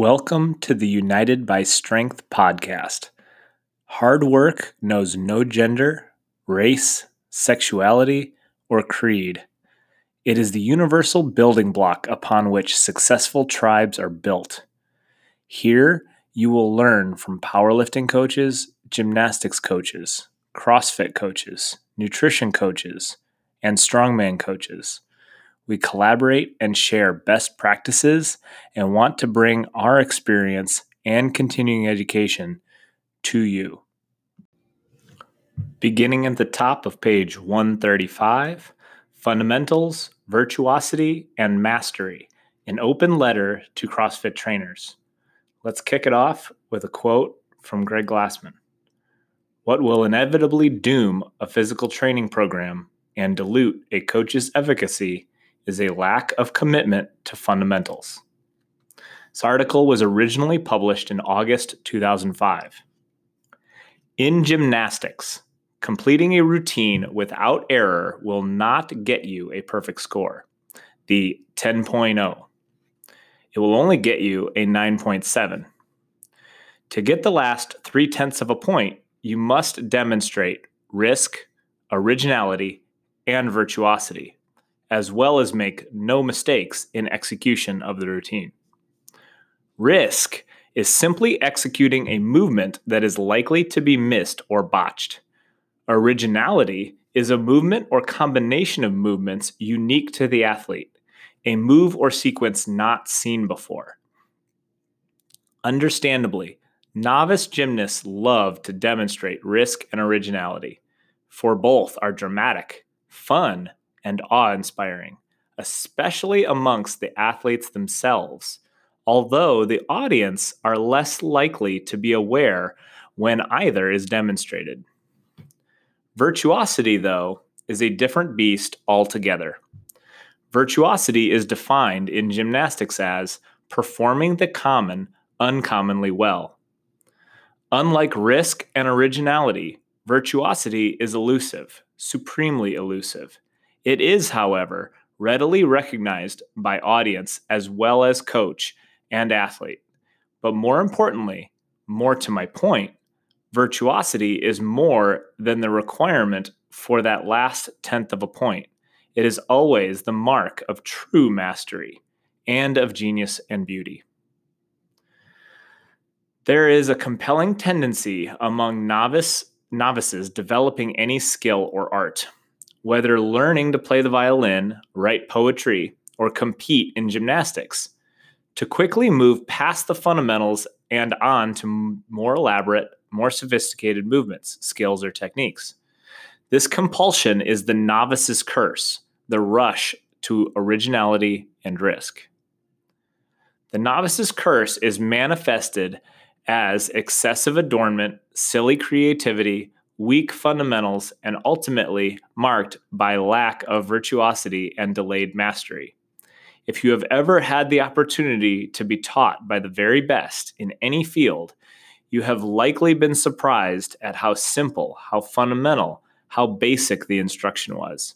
Welcome to the United by Strength podcast. Hard work knows no gender, race, sexuality, or creed. It is the universal building block upon which successful tribes are built. Here, you will learn from powerlifting coaches, gymnastics coaches, CrossFit coaches, nutrition coaches, and strongman coaches we collaborate and share best practices and want to bring our experience and continuing education to you. Beginning at the top of page 135 Fundamentals, Virtuosity, and Mastery An Open Letter to CrossFit Trainers. Let's kick it off with a quote from Greg Glassman. What will inevitably doom a physical training program and dilute a coach's efficacy is a lack of commitment to fundamentals. This article was originally published in August 2005. In gymnastics, completing a routine without error will not get you a perfect score, the 10.0. It will only get you a 9.7. To get the last three tenths of a point, you must demonstrate risk, originality, and virtuosity as well as make no mistakes in execution of the routine. Risk is simply executing a movement that is likely to be missed or botched. Originality is a movement or combination of movements unique to the athlete, a move or sequence not seen before. Understandably, novice gymnasts love to demonstrate risk and originality, for both are dramatic, fun, and awe inspiring, especially amongst the athletes themselves, although the audience are less likely to be aware when either is demonstrated. Virtuosity, though, is a different beast altogether. Virtuosity is defined in gymnastics as performing the common uncommonly well. Unlike risk and originality, virtuosity is elusive, supremely elusive. It is, however, readily recognized by audience as well as coach and athlete. But more importantly, more to my point, virtuosity is more than the requirement for that last tenth of a point. It is always the mark of true mastery and of genius and beauty. There is a compelling tendency among novice novices developing any skill or art whether learning to play the violin, write poetry, or compete in gymnastics, to quickly move past the fundamentals and on to more elaborate, more sophisticated movements, skills, or techniques. This compulsion is the novice's curse, the rush to originality and risk. The novice's curse is manifested as excessive adornment, silly creativity, weak fundamentals, and ultimately marked by lack of virtuosity and delayed mastery. If you have ever had the opportunity to be taught by the very best in any field, you have likely been surprised at how simple, how fundamental, how basic the instruction was.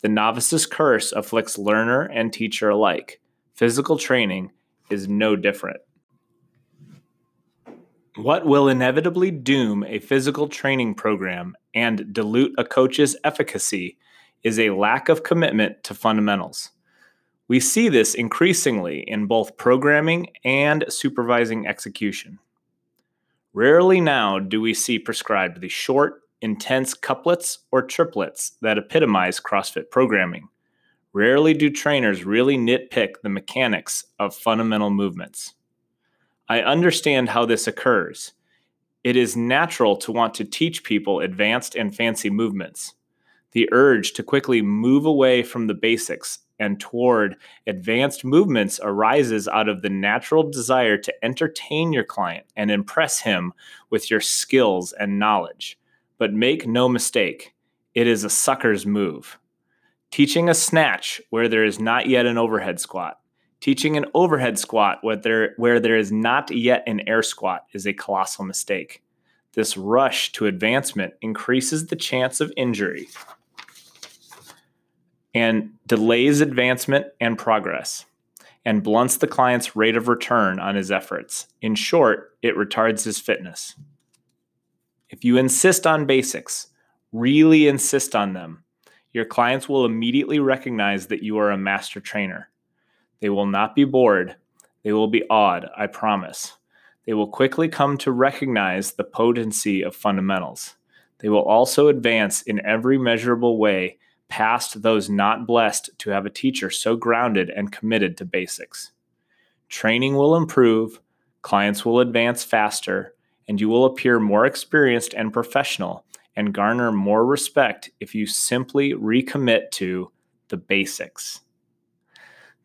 The novice's curse afflicts learner and teacher alike. Physical training is no different. What will inevitably doom a physical training program and dilute a coach's efficacy is a lack of commitment to fundamentals. We see this increasingly in both programming and supervising execution. Rarely now do we see prescribed the short, intense couplets or triplets that epitomize CrossFit programming. Rarely do trainers really nitpick the mechanics of fundamental movements. I understand how this occurs. It is natural to want to teach people advanced and fancy movements. The urge to quickly move away from the basics and toward advanced movements arises out of the natural desire to entertain your client and impress him with your skills and knowledge. But make no mistake, it is a sucker's move. Teaching a snatch where there is not yet an overhead squat, Teaching an overhead squat where there, where there is not yet an air squat is a colossal mistake. This rush to advancement increases the chance of injury and delays advancement and progress. and blunts the client's rate of return on his efforts. In short, it retards his fitness. If you insist on basics, really insist on them, your clients will immediately recognize that you are a master trainer. They will not be bored. They will be awed, I promise. They will quickly come to recognize the potency of fundamentals. They will also advance in every measurable way past those not blessed to have a teacher so grounded and committed to basics. Training will improve, clients will advance faster, and you will appear more experienced and professional and garner more respect if you simply recommit to the basics.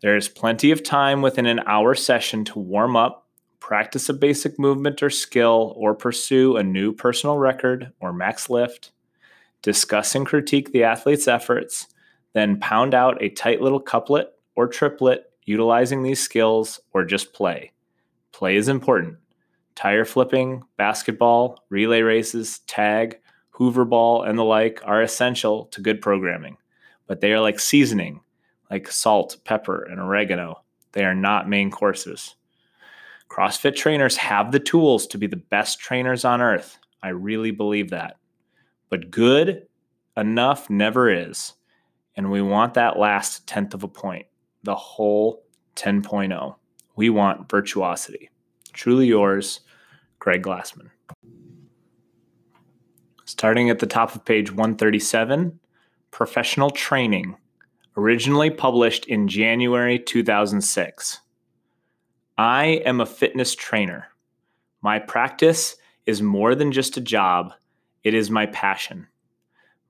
There is plenty of time within an hour session to warm up, practice a basic movement or skill, or pursue a new personal record or max lift discuss and critique the athlete's efforts, then pound out a tight little couplet or triplet utilizing these skills, or just play. Play is important. Tire flipping, basketball, relay races, tag, hoover ball, and the like are essential to good programming, but they are like seasoning, like salt, pepper, and oregano. They are not main courses. CrossFit trainers have the tools to be the best trainers on earth. I really believe that. But good enough never is. And we want that last tenth of a point, the whole 10.0. We want virtuosity. Truly yours, Greg Glassman. Starting at the top of page 137, Professional Training, originally published in January 2006. I am a fitness trainer. My practice is more than just a job, it is my passion.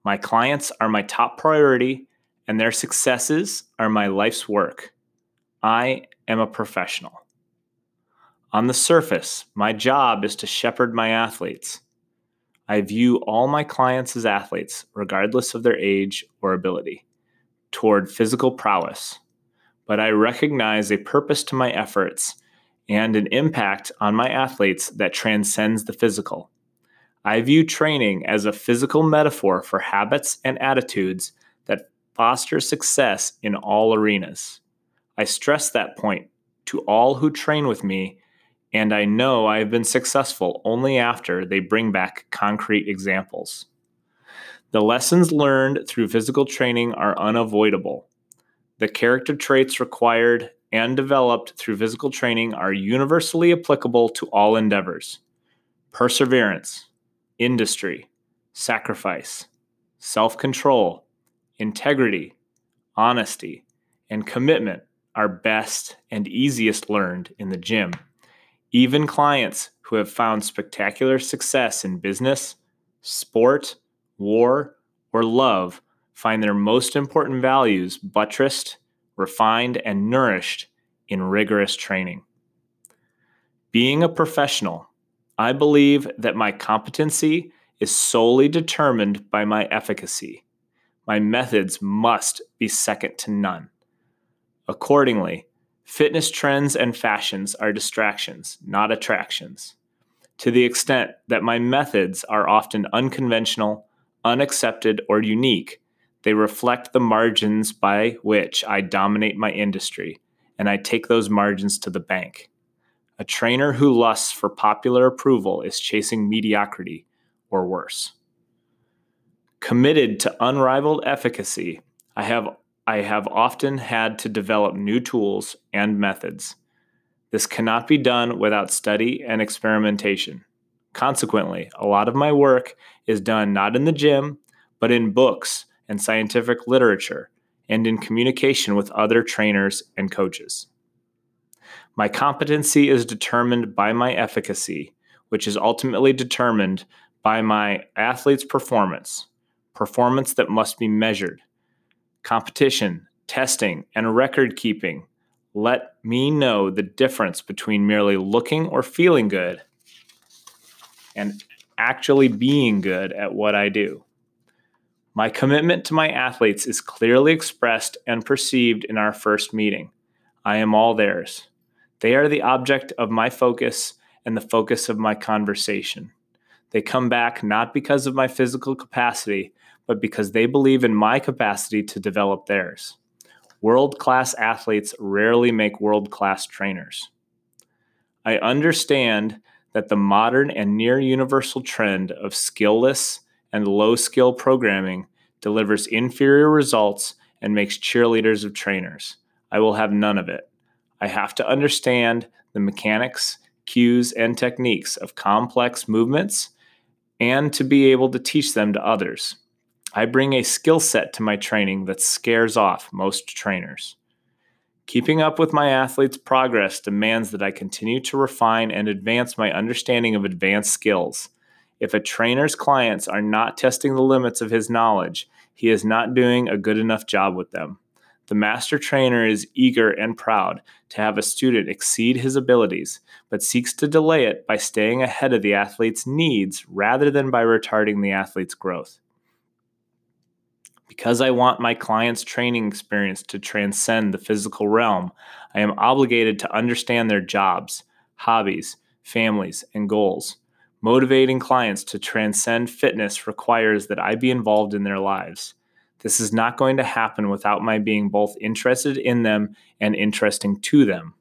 My clients are my top priority, and their successes are my life's work. I am a professional. On the surface, my job is to shepherd my athletes. I view all my clients as athletes, regardless of their age or ability, toward physical prowess. But I recognize a purpose to my efforts and an impact on my athletes that transcends the physical. I view training as a physical metaphor for habits and attitudes that foster success in all arenas. I stress that point to all who train with me, and I know I have been successful only after they bring back concrete examples. The lessons learned through physical training are unavoidable. The character traits required and developed through physical training are universally applicable to all endeavors perseverance, industry, sacrifice, self control, integrity, honesty, and commitment are best and easiest learned in the gym. Even clients who have found spectacular success in business, sport, war, or love find their most important values buttressed, refined, and nourished in rigorous training. Being a professional I believe that my competency is solely determined by my efficacy. My methods must be second to none. Accordingly, fitness trends and fashions are distractions, not attractions. To the extent that my methods are often unconventional, unaccepted, or unique, they reflect the margins by which I dominate my industry, and I take those margins to the bank. A trainer who lusts for popular approval is chasing mediocrity or worse. Committed to unrivaled efficacy, I have, I have often had to develop new tools and methods. This cannot be done without study and experimentation. Consequently, a lot of my work is done not in the gym, but in books and scientific literature and in communication with other trainers and coaches. My competency is determined by my efficacy, which is ultimately determined by my athlete's performance, performance that must be measured. Competition, testing, and record keeping let me know the difference between merely looking or feeling good and actually being good at what I do. My commitment to my athletes is clearly expressed and perceived in our first meeting. I am all theirs. They are the object of my focus and the focus of my conversation. They come back not because of my physical capacity, but because they believe in my capacity to develop theirs. World class athletes rarely make world class trainers. I understand that the modern and near universal trend of skillless and low skill programming delivers inferior results and makes cheerleaders of trainers. I will have none of it. I have to understand the mechanics, cues, and techniques of complex movements and to be able to teach them to others. I bring a skill set to my training that scares off most trainers. Keeping up with my athletes' progress demands that I continue to refine and advance my understanding of advanced skills. If a trainer's clients are not testing the limits of his knowledge, he is not doing a good enough job with them. The master trainer is eager and proud to have a student exceed his abilities, but seeks to delay it by staying ahead of the athlete's needs rather than by retarding the athlete's growth. Because I want my client's training experience to transcend the physical realm, I am obligated to understand their jobs, hobbies, families, and goals. Motivating clients to transcend fitness requires that I be involved in their lives. This is not going to happen without my being both interested in them and interesting to them.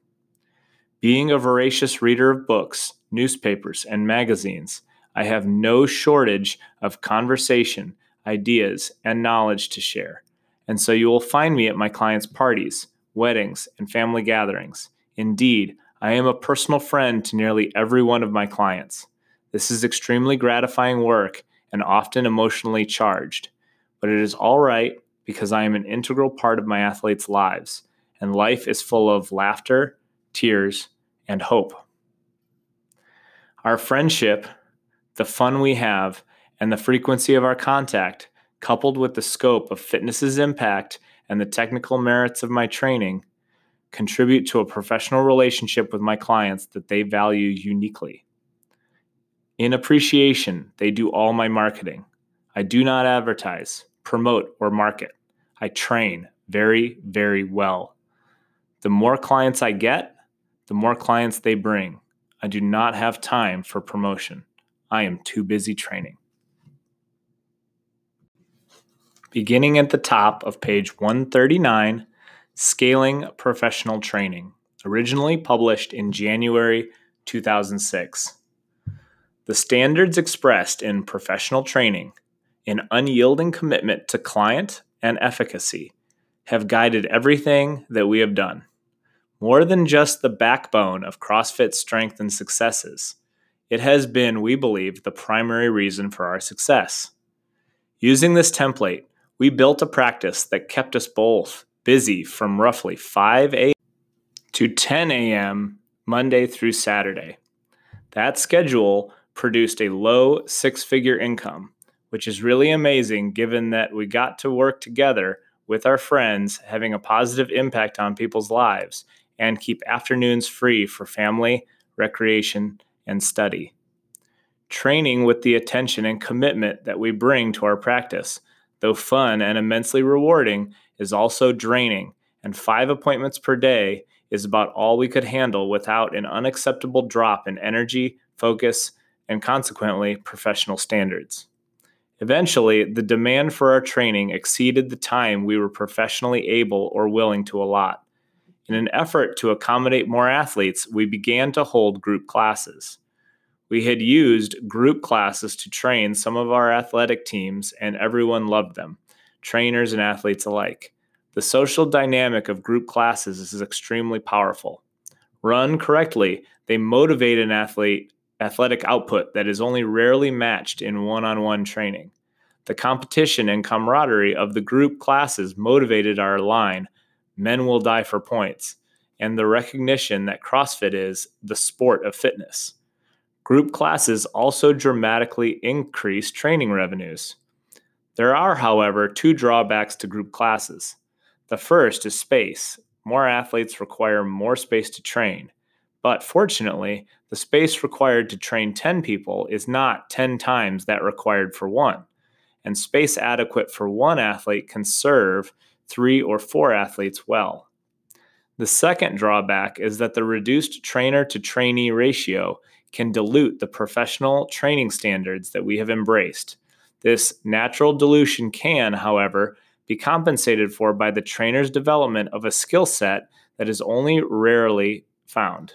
Being a voracious reader of books, newspapers, and magazines, I have no shortage of conversation, ideas, and knowledge to share. And so you will find me at my clients' parties, weddings, and family gatherings. Indeed, I am a personal friend to nearly every one of my clients. This is extremely gratifying work and often emotionally charged but it is all right because I am an integral part of my athletes' lives, and life is full of laughter, tears, and hope. Our friendship, the fun we have, and the frequency of our contact, coupled with the scope of fitness's impact and the technical merits of my training, contribute to a professional relationship with my clients that they value uniquely. In appreciation, they do all my marketing. I do not advertise promote, or market. I train very, very well. The more clients I get, the more clients they bring. I do not have time for promotion. I am too busy training. Beginning at the top of page 139, Scaling Professional Training, originally published in January 2006. The standards expressed in professional training an unyielding commitment to client and efficacy have guided everything that we have done. More than just the backbone of CrossFit strength and successes, it has been, we believe, the primary reason for our success. Using this template, we built a practice that kept us both busy from roughly 5 a.m. to 10 a.m. Monday through Saturday. That schedule produced a low six figure income which is really amazing given that we got to work together with our friends, having a positive impact on people's lives, and keep afternoons free for family, recreation, and study. Training with the attention and commitment that we bring to our practice, though fun and immensely rewarding, is also draining, and five appointments per day is about all we could handle without an unacceptable drop in energy, focus, and consequently professional standards. Eventually, the demand for our training exceeded the time we were professionally able or willing to allot. In an effort to accommodate more athletes, we began to hold group classes. We had used group classes to train some of our athletic teams, and everyone loved them, trainers and athletes alike. The social dynamic of group classes is extremely powerful. Run correctly, they motivate an athlete athletic output that is only rarely matched in one on one training. The competition and camaraderie of the group classes motivated our line men will die for points, and the recognition that CrossFit is the sport of fitness. Group classes also dramatically increase training revenues. There are, however, two drawbacks to group classes. The first is space. More athletes require more space to train. But fortunately, the space required to train 10 people is not 10 times that required for one. And space adequate for one athlete can serve three or four athletes well. The second drawback is that the reduced trainer to trainee ratio can dilute the professional training standards that we have embraced. This natural dilution can, however, be compensated for by the trainer's development of a skill set that is only rarely found.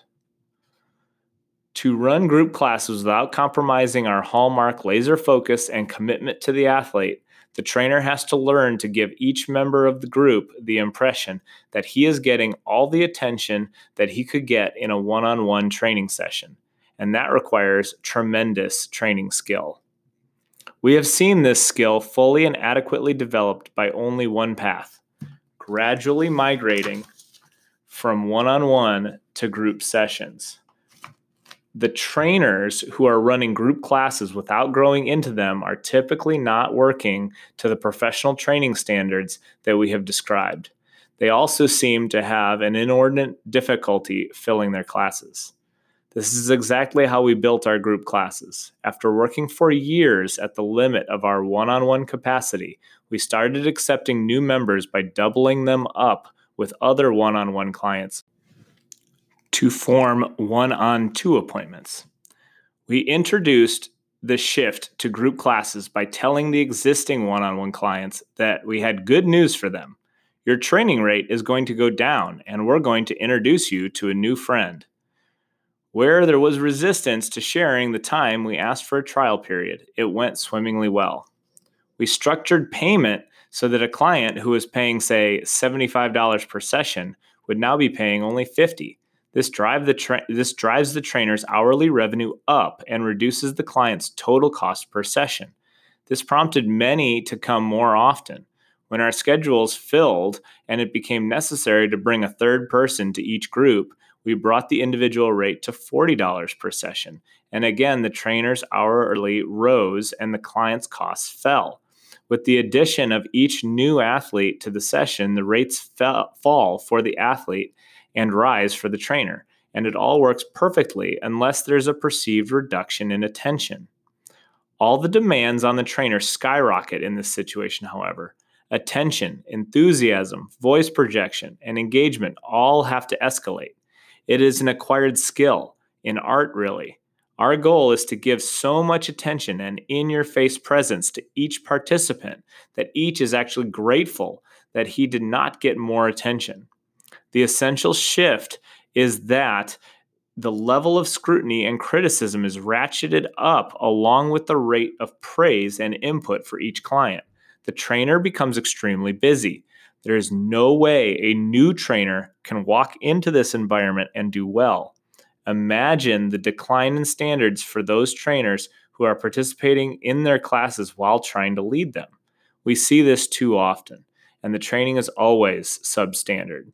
To run group classes without compromising our hallmark laser focus and commitment to the athlete, the trainer has to learn to give each member of the group the impression that he is getting all the attention that he could get in a one on one training session. And that requires tremendous training skill. We have seen this skill fully and adequately developed by only one path gradually migrating from one on one to group sessions the trainers who are running group classes without growing into them are typically not working to the professional training standards that we have described. They also seem to have an inordinate difficulty filling their classes. This is exactly how we built our group classes. After working for years at the limit of our one on one capacity, we started accepting new members by doubling them up with other one on one clients to form one on two appointments. We introduced the shift to group classes by telling the existing one on one clients that we had good news for them. Your training rate is going to go down, and we're going to introduce you to a new friend. Where there was resistance to sharing the time we asked for a trial period, it went swimmingly well. We structured payment so that a client who was paying, say, $75 per session would now be paying only 50 this, drive the tra- this drives the trainer's hourly revenue up and reduces the client's total cost per session. This prompted many to come more often. When our schedules filled and it became necessary to bring a third person to each group, we brought the individual rate to $40 per session. And again, the trainer's hourly rose and the client's costs fell. With the addition of each new athlete to the session, the rates fell, fall for the athlete and rise for the trainer, and it all works perfectly unless there's a perceived reduction in attention. All the demands on the trainer skyrocket in this situation, however. Attention, enthusiasm, voice projection, and engagement all have to escalate. It is an acquired skill, in art, really. Our goal is to give so much attention and in your face presence to each participant that each is actually grateful that he did not get more attention. The essential shift is that the level of scrutiny and criticism is ratcheted up along with the rate of praise and input for each client. The trainer becomes extremely busy. There is no way a new trainer can walk into this environment and do well. Imagine the decline in standards for those trainers who are participating in their classes while trying to lead them. We see this too often, and the training is always substandard.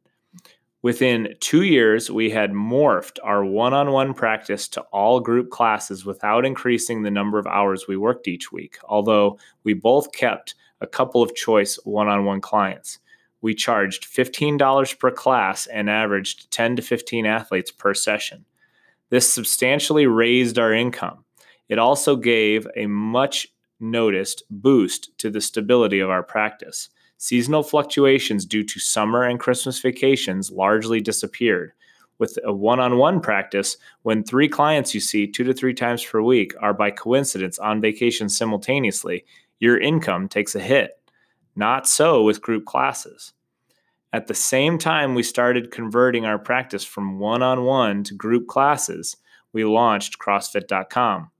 Within two years, we had morphed our one on one practice to all group classes without increasing the number of hours we worked each week, although we both kept a couple of choice one on one clients. We charged $15 per class and averaged 10 to 15 athletes per session. This substantially raised our income. It also gave a much noticed boost to the stability of our practice. Seasonal fluctuations due to summer and Christmas vacations largely disappeared. With a one on one practice, when three clients you see two to three times per week are by coincidence on vacation simultaneously, your income takes a hit. Not so with group classes. At the same time, we started converting our practice from one on one to group classes, we launched CrossFit.com.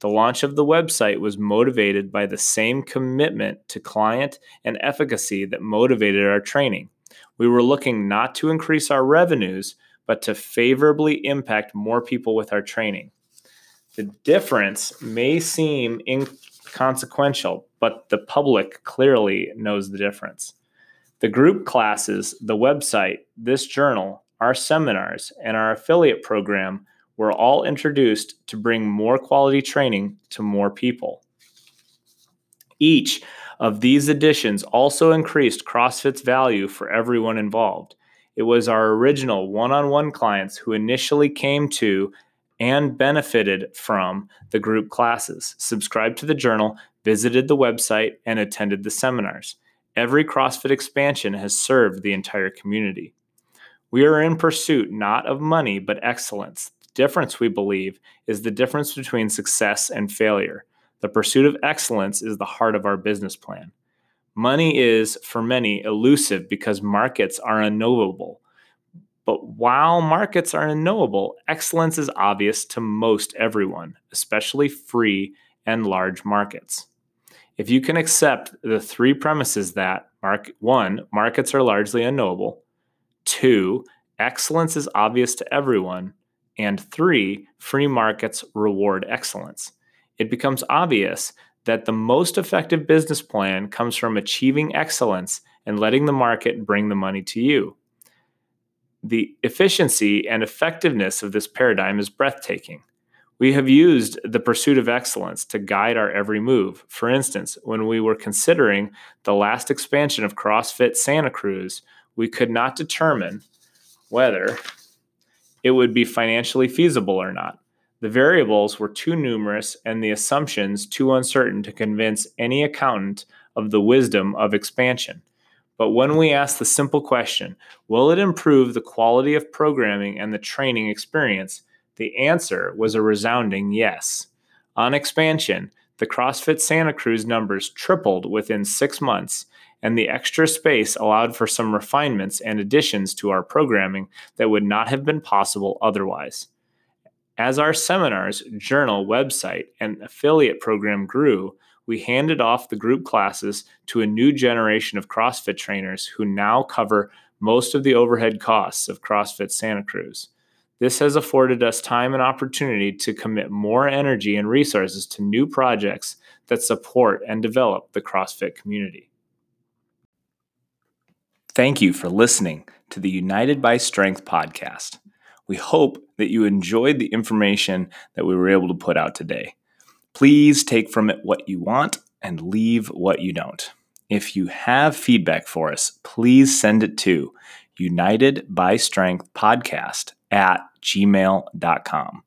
The launch of the website was motivated by the same commitment to client and efficacy that motivated our training. We were looking not to increase our revenues, but to favorably impact more people with our training. The difference may seem inconsequential, but the public clearly knows the difference. The group classes, the website, this journal, our seminars, and our affiliate program were all introduced to bring more quality training to more people. Each of these additions also increased CrossFit's value for everyone involved. It was our original one on one clients who initially came to and benefited from the group classes, subscribed to the journal, visited the website, and attended the seminars. Every CrossFit expansion has served the entire community. We are in pursuit not of money, but excellence The difference, we believe, is the difference between success and failure. The pursuit of excellence is the heart of our business plan. Money is, for many, elusive because markets are unknowable. But while markets are unknowable, excellence is obvious to most everyone, especially free and large markets. If you can accept the three premises that mark, one, markets are largely unknowable, two, excellence is obvious to everyone, and three, free markets reward excellence, it becomes obvious that the most effective business plan comes from achieving excellence and letting the market bring the money to you. The efficiency and effectiveness of this paradigm is breathtaking. We have used the pursuit of excellence to guide our every move. For instance, when we were considering the last expansion of CrossFit Santa Cruz, we could not determine whether it would be financially feasible or not. The variables were too numerous and the assumptions too uncertain to convince any accountant of the wisdom of expansion. But when we asked the simple question, will it improve the quality of programming and the training experience? The answer was a resounding yes. On expansion, the CrossFit Santa Cruz numbers tripled within six months, and the extra space allowed for some refinements and additions to our programming that would not have been possible otherwise. As our seminars, journal, website, and affiliate program grew, we handed off the group classes to a new generation of CrossFit trainers who now cover most of the overhead costs of CrossFit Santa Cruz. This has afforded us time and opportunity to commit more energy and resources to new projects that support and develop the CrossFit community. Thank you for listening to the United by Strength podcast. We hope that you enjoyed the information that we were able to put out today. Please take from it what you want and leave what you don't. If you have feedback for us, please send it to United by Strength podcast at gmail.com.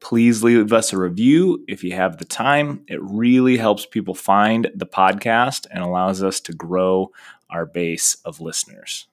Please leave us a review if you have the time. It really helps people find the podcast and allows us to grow our base of listeners.